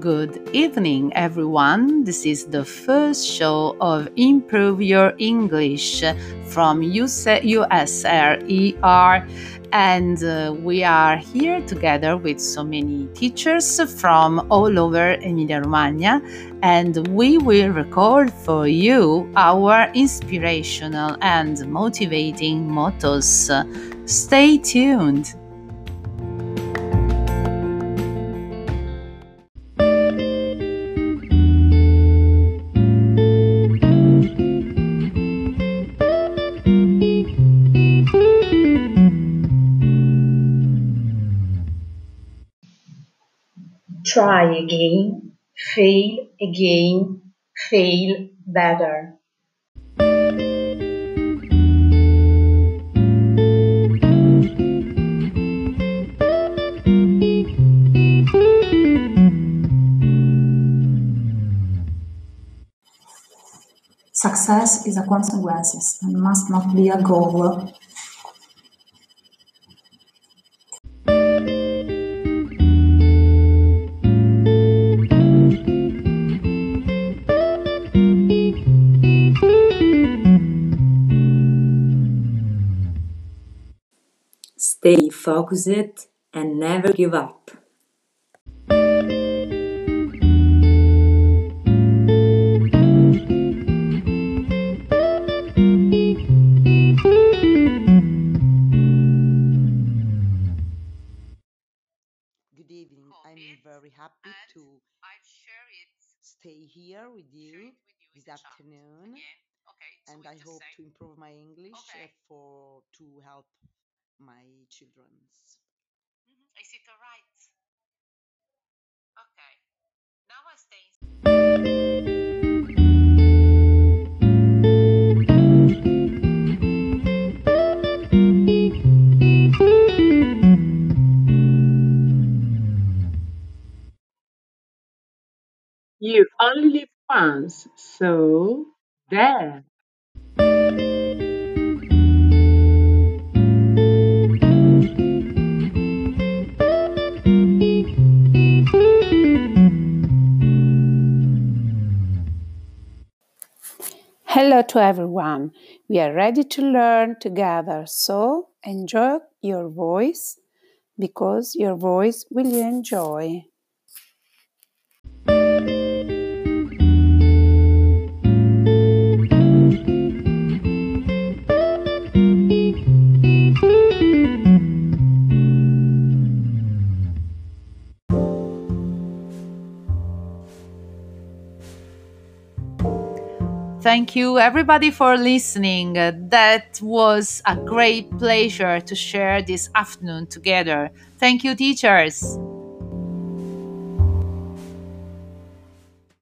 Good evening, everyone. This is the first show of Improve Your English from USRER, and uh, we are here together with so many teachers from all over Emilia Romagna, and we will record for you our inspirational and motivating mottos. Stay tuned. Try again, fail again, fail better. Success is a consequence and must not be a goal. Stay focused and never give up. Good evening. I'm very happy to stay here with you this afternoon, and I hope to improve my English uh, for to help my children's. Mm-hmm. Is it alright? Okay. Now I stay. You only live once, so there. Hello to everyone. We are ready to learn together, so enjoy your voice because your voice will you enjoy. Thank you, everybody, for listening. Uh, that was a great pleasure to share this afternoon together. Thank you, teachers.